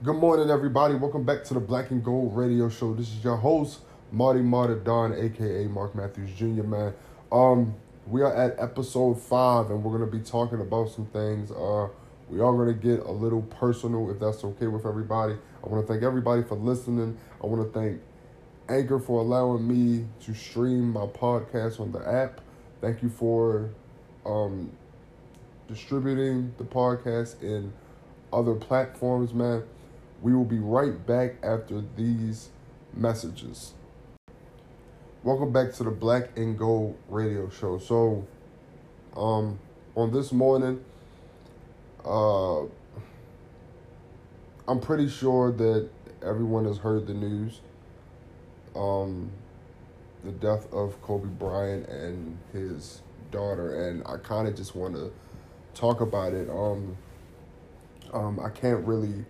Good morning, everybody. Welcome back to the Black and Gold Radio Show. This is your host, Marty Mar the Don, aka Mark Matthews Jr. Man, um, we are at episode five, and we're gonna be talking about some things. Uh, we are gonna get a little personal, if that's okay with everybody. I want to thank everybody for listening. I want to thank Anchor for allowing me to stream my podcast on the app. Thank you for um, distributing the podcast in other platforms, man. We will be right back after these messages. Welcome back to the Black and Gold radio show. So, um, on this morning, uh, I'm pretty sure that everyone has heard the news. Um, the death of Kobe Bryant and his daughter, and I kind of just want to talk about it. Um, um, I can't really.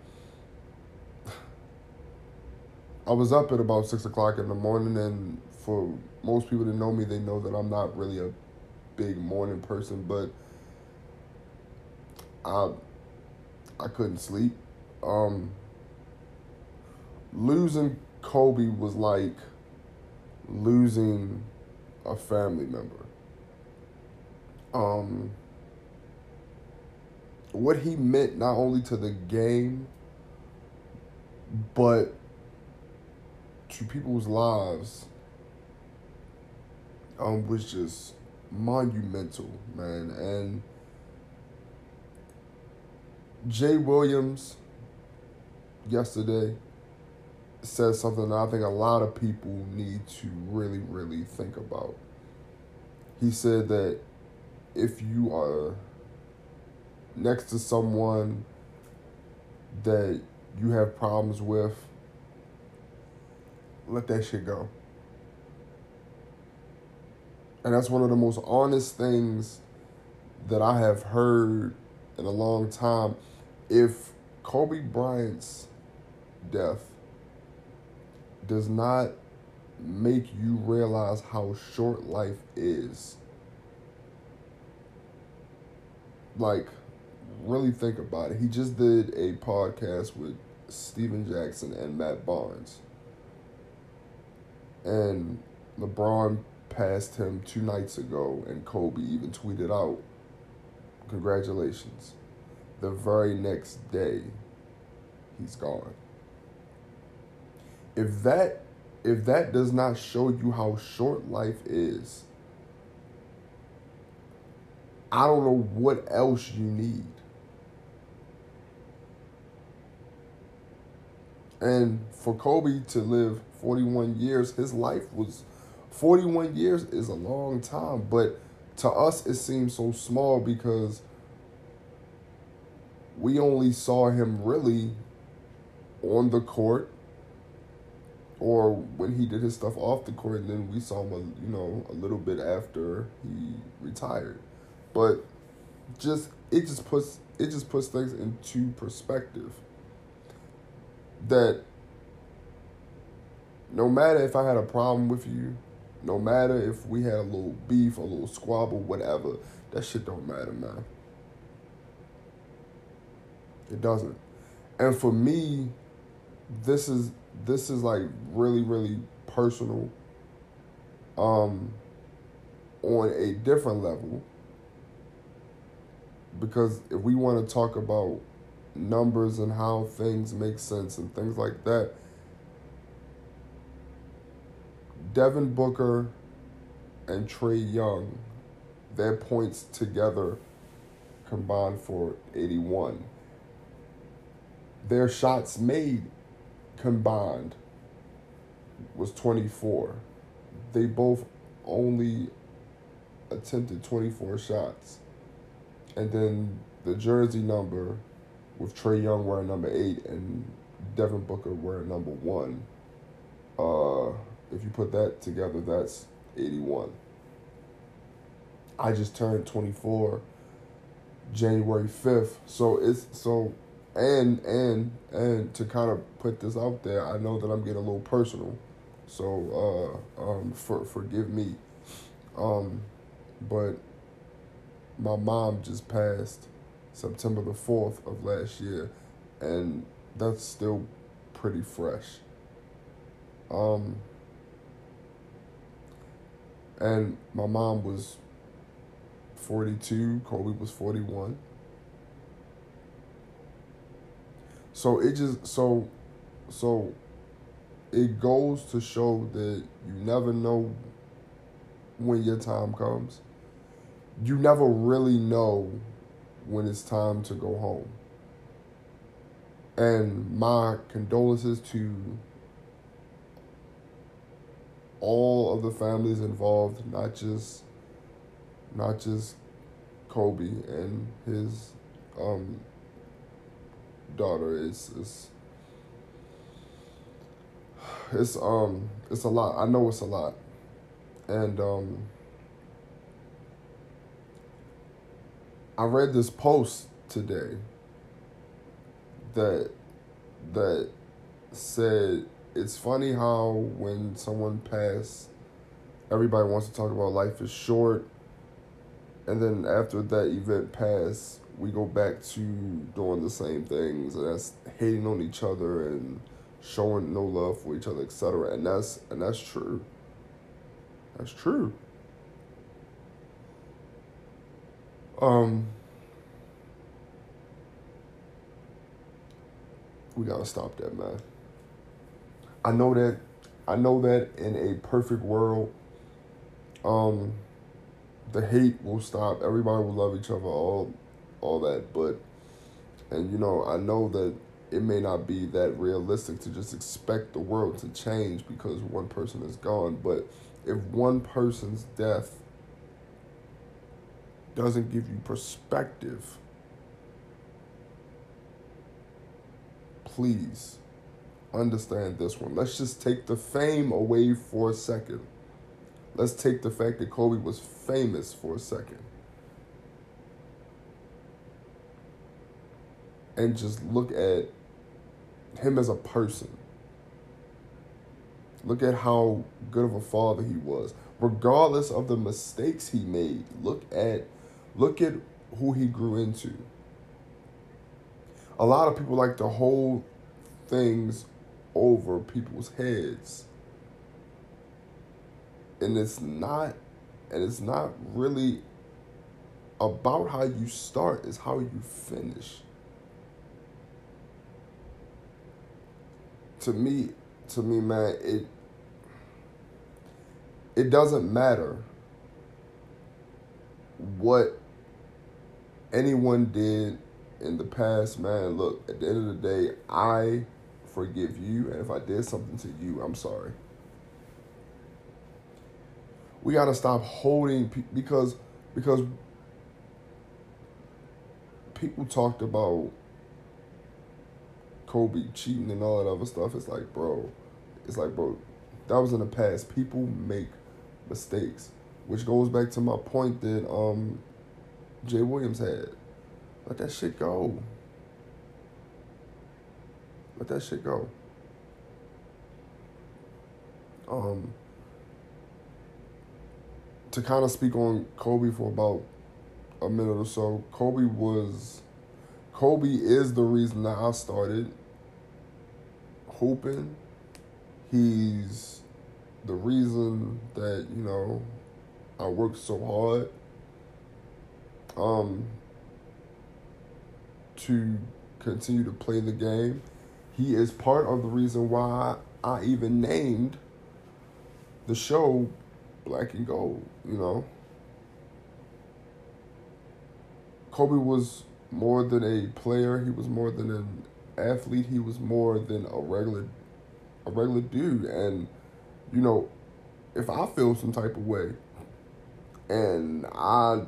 I was up at about six o'clock in the morning, and for most people that know me, they know that I'm not really a big morning person, but I I couldn't sleep. Um, losing Kobe was like losing a family member. Um, what he meant not only to the game, but to people's lives um, was just monumental, man. And Jay Williams yesterday said something that I think a lot of people need to really, really think about. He said that if you are next to someone that you have problems with, let that shit go. And that's one of the most honest things that I have heard in a long time. If Kobe Bryant's death does not make you realize how short life is, like, really think about it. He just did a podcast with Stephen Jackson and Matt Barnes. And LeBron passed him two nights ago, and Kobe even tweeted out, Congratulations. The very next day, he's gone. If that if that does not show you how short life is, I don't know what else you need. And for Kobe to live 41 years, his life was 41 years is a long time, but to us it seems so small because we only saw him really on the court or when he did his stuff off the court and then we saw him you know a little bit after he retired. But just it just puts it just puts things into perspective that no matter if I had a problem with you, no matter if we had a little beef, a little squabble, whatever, that shit don't matter, man. It doesn't. And for me, this is this is like really, really personal. Um on a different level. Because if we want to talk about numbers and how things make sense and things like that, Devin Booker and Trae Young, their points together combined for 81. Their shots made combined was 24. They both only attempted 24 shots. And then the jersey number with Trae Young wearing number eight and Devin Booker wearing number one. Uh, if you put that together, that's 81. I just turned 24 January 5th. So it's so and and and to kind of put this out there, I know that I'm getting a little personal. So uh um for forgive me. Um but my mom just passed September the 4th of last year and that's still pretty fresh. Um, and my mom was 42, Kobe was 41. So it just so so it goes to show that you never know when your time comes. You never really know when it's time to go home. And my condolences to all of the families involved, not just not just Kobe and his um, daughter. It's it's it's um it's a lot. I know it's a lot, and um. I read this post today that that said it's funny how when someone passed, everybody wants to talk about life is short, and then after that event passed, we go back to doing the same things, and that's hating on each other and showing no love for each other, etc. And that's and that's true. That's true. Um, we gotta stop that, man. I know that, I know that in a perfect world, um, the hate will stop. Everybody will love each other, all, all that. But, and you know, I know that it may not be that realistic to just expect the world to change because one person is gone. But if one person's death doesn't give you perspective, please understand this one. Let's just take the fame away for a second. Let's take the fact that Kobe was famous for a second. And just look at him as a person. Look at how good of a father he was. Regardless of the mistakes he made, look at Look at who he grew into. A lot of people like to hold things over people's heads. And it's not and it's not really about how you start, it's how you finish. To me, to me, man, it it doesn't matter what anyone did in the past, man, look, at the end of the day, I forgive you. And if I did something to you, I'm sorry. We got to stop holding because because people talked about Kobe cheating and all that other stuff. It's like, bro, it's like, bro, that was in the past. People make mistakes, which goes back to my point that um Jay Williams had. Let that shit go. Let that shit go. Um, to kind of speak on Kobe for about a minute or so, Kobe was, Kobe is the reason that I started hooping. He's the reason that, you know, I worked so hard um, to continue to play the game. He is part of the reason why I even named the show Black and Gold, you know. Kobe was more than a player, he was more than an athlete, he was more than a regular a regular dude. And you know, if I feel some type of way and I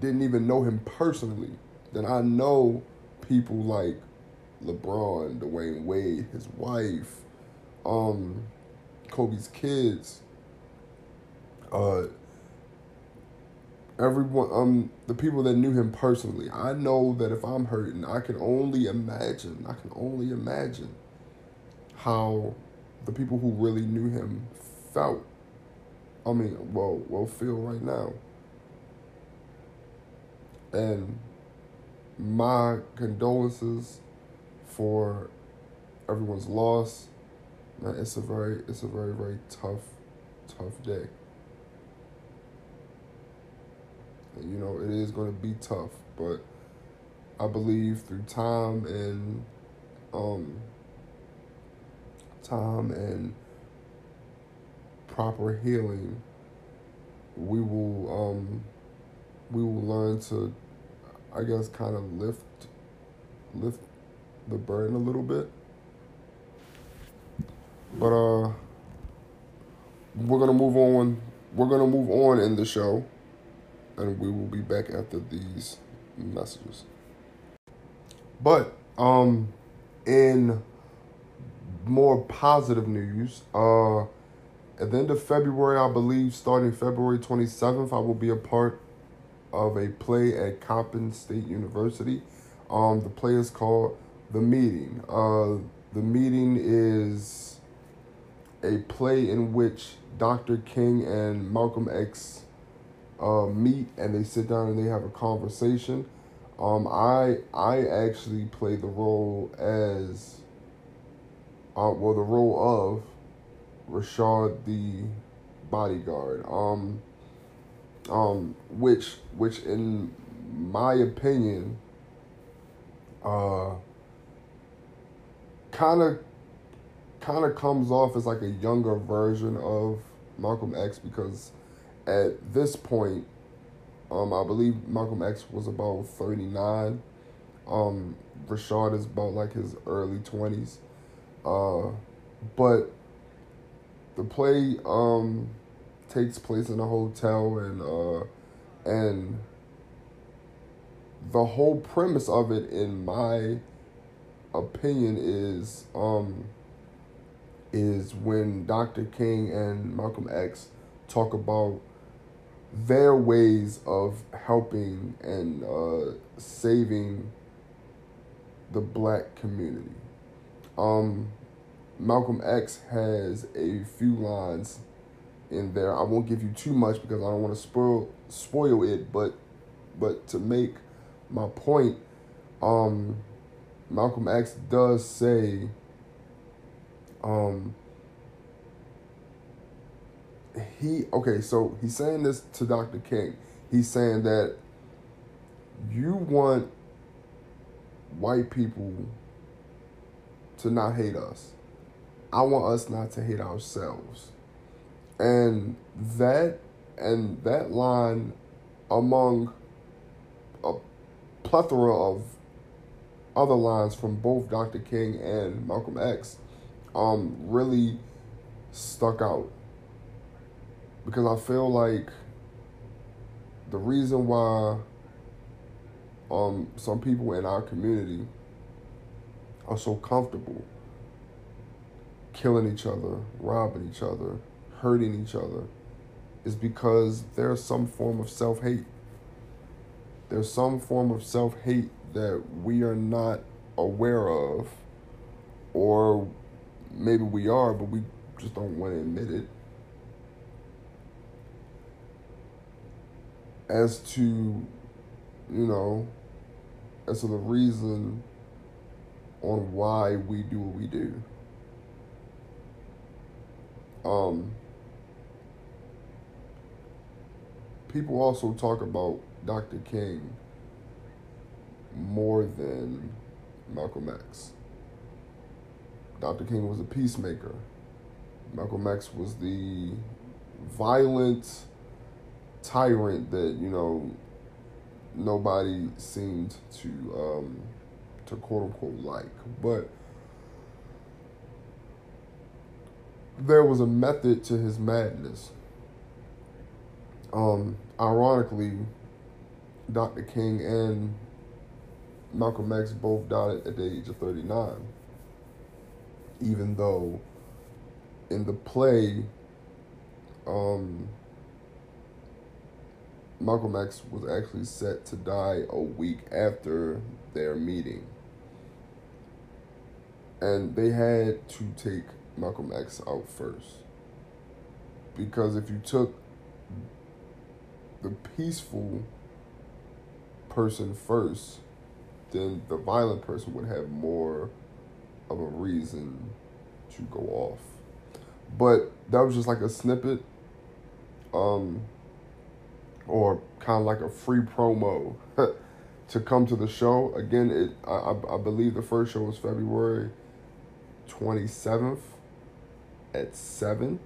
didn't even know him personally, then I know people like LeBron, Dwyane Wade, his wife, um, Kobe's kids, uh, everyone, um, the people that knew him personally. I know that if I'm hurting, I can only imagine. I can only imagine how the people who really knew him felt. I mean, well, well, feel right now. And my condolences for everyone's loss. It's a very it's a very very tough tough day. And, you know it is going to be tough, but I believe through time and um time and proper healing, we will um we will learn to I guess kind of lift lift the burden a little bit. But uh we're gonna move on we're gonna move on in the show and we will be back after these messages. But um in more positive news, uh at the end of February, I believe, starting February 27th, I will be a part of a play at Coppin State University. Um, the play is called The Meeting. Uh, the Meeting is a play in which Dr. King and Malcolm X uh, meet and they sit down and they have a conversation. Um, I I actually play the role as uh, well the role of Rashad the bodyguard. Um, um, which which in my opinion, uh, kind of kind of comes off as like a younger version of Malcolm X because at this point, um, I believe Malcolm X was about thirty nine. Um, Rashad is about like his early twenties. Uh, but the play um takes place in a hotel and uh and the whole premise of it in my opinion is um is when Dr. King and Malcolm X talk about their ways of helping and uh, saving the black community. Um, Malcolm X has a few lines in there. I won't give you too much because I don't want to spoil spoil it, but but to make my point, um, Malcolm X does say, um, he okay, so he's saying this to Dr. King. He's saying that you want white people to not hate us. I want us not to hate ourselves. And that and that line among a plethora of other lines from both Dr. King and Malcolm X um really stuck out because I feel like the reason why um some people in our community are so comfortable killing each other, robbing each other, hurting each other is because there's some form of self hate. There's some form of self hate that we are not aware of, or maybe we are, but we just don't want to admit it. As to, you know, as to the reason on why we do what we do. Um, people also talk about Dr. King more than Malcolm X. Dr. King was a peacemaker. Malcolm X was the violent tyrant that, you know, nobody seemed to um, to quote unquote like. But there was a method to his madness. Um, ironically, Dr. King and Malcolm X both died at the age of 39. Even though in the play, um, Malcolm X was actually set to die a week after their meeting. And they had to take Malcolm X out first. Because if you took the peaceful person first, then the violent person would have more of a reason to go off. But that was just like a snippet, um, or kind of like a free promo to come to the show. Again, it I, I believe the first show was February twenty seventh at seven.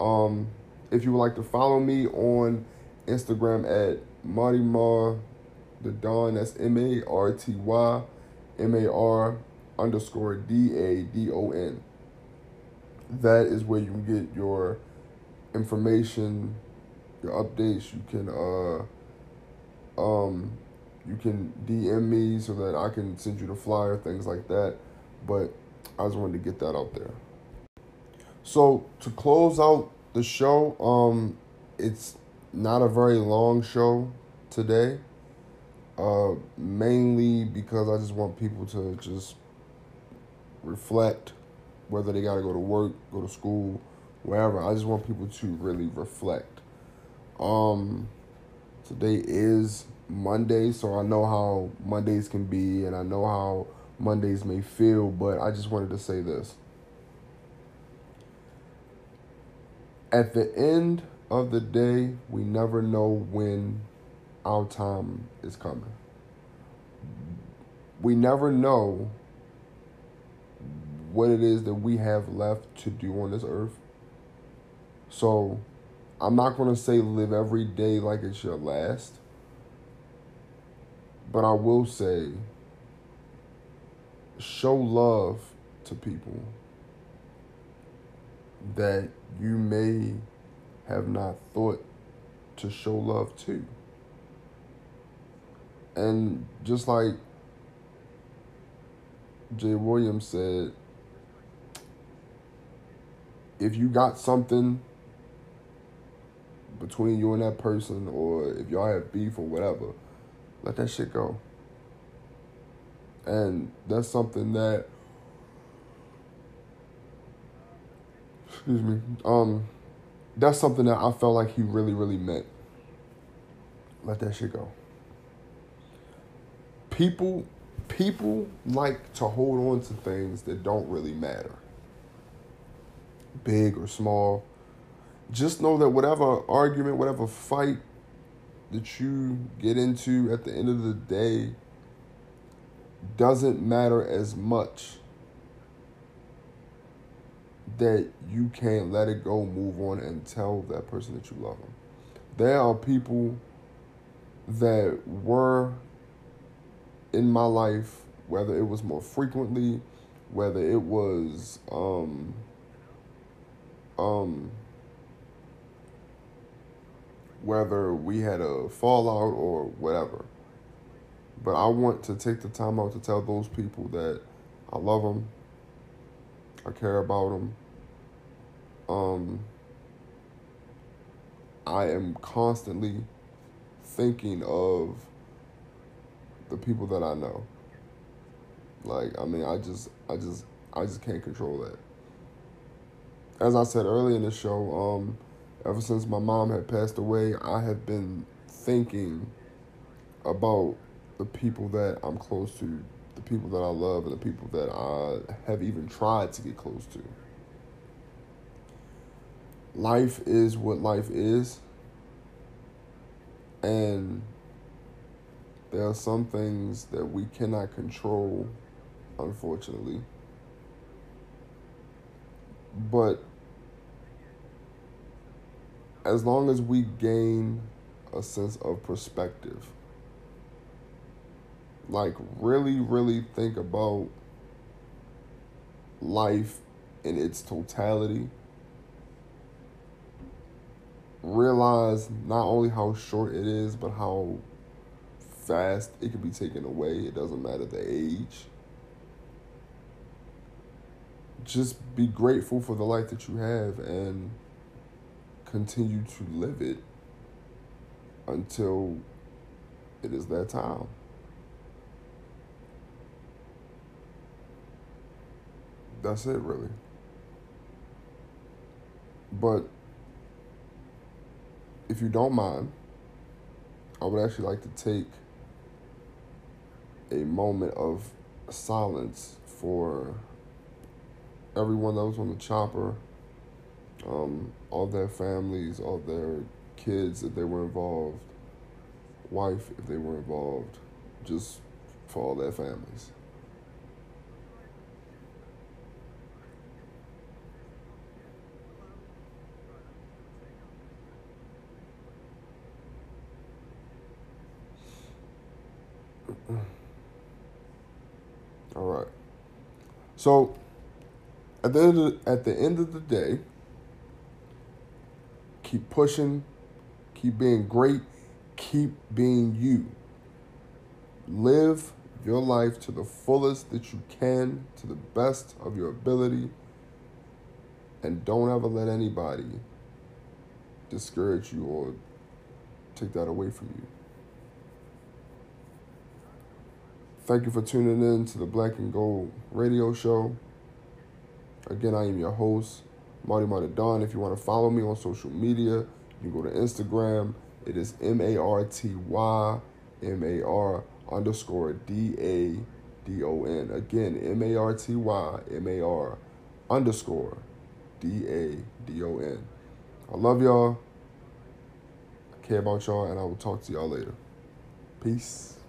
Um, if you would like to follow me on Instagram at Marty Mar the Don, that's M A R T Y M A R underscore D A D O N. That is where you can get your information, your updates. You can uh um you can DM me so that I can send you the flyer, things like that. But I just wanted to get that out there. So to close out the show, um, it's not a very long show today. Uh, mainly because I just want people to just reflect, whether they got to go to work, go to school, wherever. I just want people to really reflect. Um, today is Monday, so I know how Mondays can be, and I know how Mondays may feel, but I just wanted to say this. At the end of the day, we never know when our time is coming. We never know what it is that we have left to do on this earth. So, I'm not going to say live every day like it's your last. But I will say show love to people that you may have not thought to show love to. And just like Jay Williams said, if you got something between you and that person, or if y'all have beef or whatever, let that shit go. And that's something that, excuse me, um, that's something that I felt like he really, really meant. Let that shit go. People, people like to hold on to things that don't really matter, big or small. Just know that whatever argument, whatever fight that you get into at the end of the day doesn't matter as much that you can't let it go, move on, and tell that person that you love them. There are people that were in my life, whether it was more frequently, whether it was um, um, whether we had a fallout or whatever. But I want to take the time out to tell those people that I love them, I care about them. Um, I am constantly thinking of the people that I know. Like, I mean, I just, I just, I just can't control that. As I said earlier in the show, um, ever since my mom had passed away, I have been thinking about the people that I'm close to, the people that I love, and the people that I have even tried to get close to. Life is what life is. And there are some things that we cannot control, unfortunately. But as long as we gain a sense of perspective, like really, really think about life in its totality, realize not only how short it is, but how fast it can be taken away. It doesn't matter the age. Just be grateful for the life that you have and continue to live it until it is that time. That's it, really. But if you don't mind, I would actually like to take a moment of silence for everyone that was on the chopper, um, all their families, all their kids if they were involved, wife if they were involved, just for all their families. Mm. All right. So at the end of the, at the end of the day, keep pushing, keep being great, keep being you. Live your life to the fullest that you can, to the best of your ability, and don't ever let anybody discourage you or take that away from you. Thank you for tuning in to the Black and Gold radio show. Again, I am your host, Marty Mar the Don. If you want to follow me on social media, you can go to Instagram. It is M A R T Y M A R underscore D A D O N. Again, M A R T Y M A R underscore D A D O N. I love y'all. I care about y'all, and I will talk to y'all later. Peace.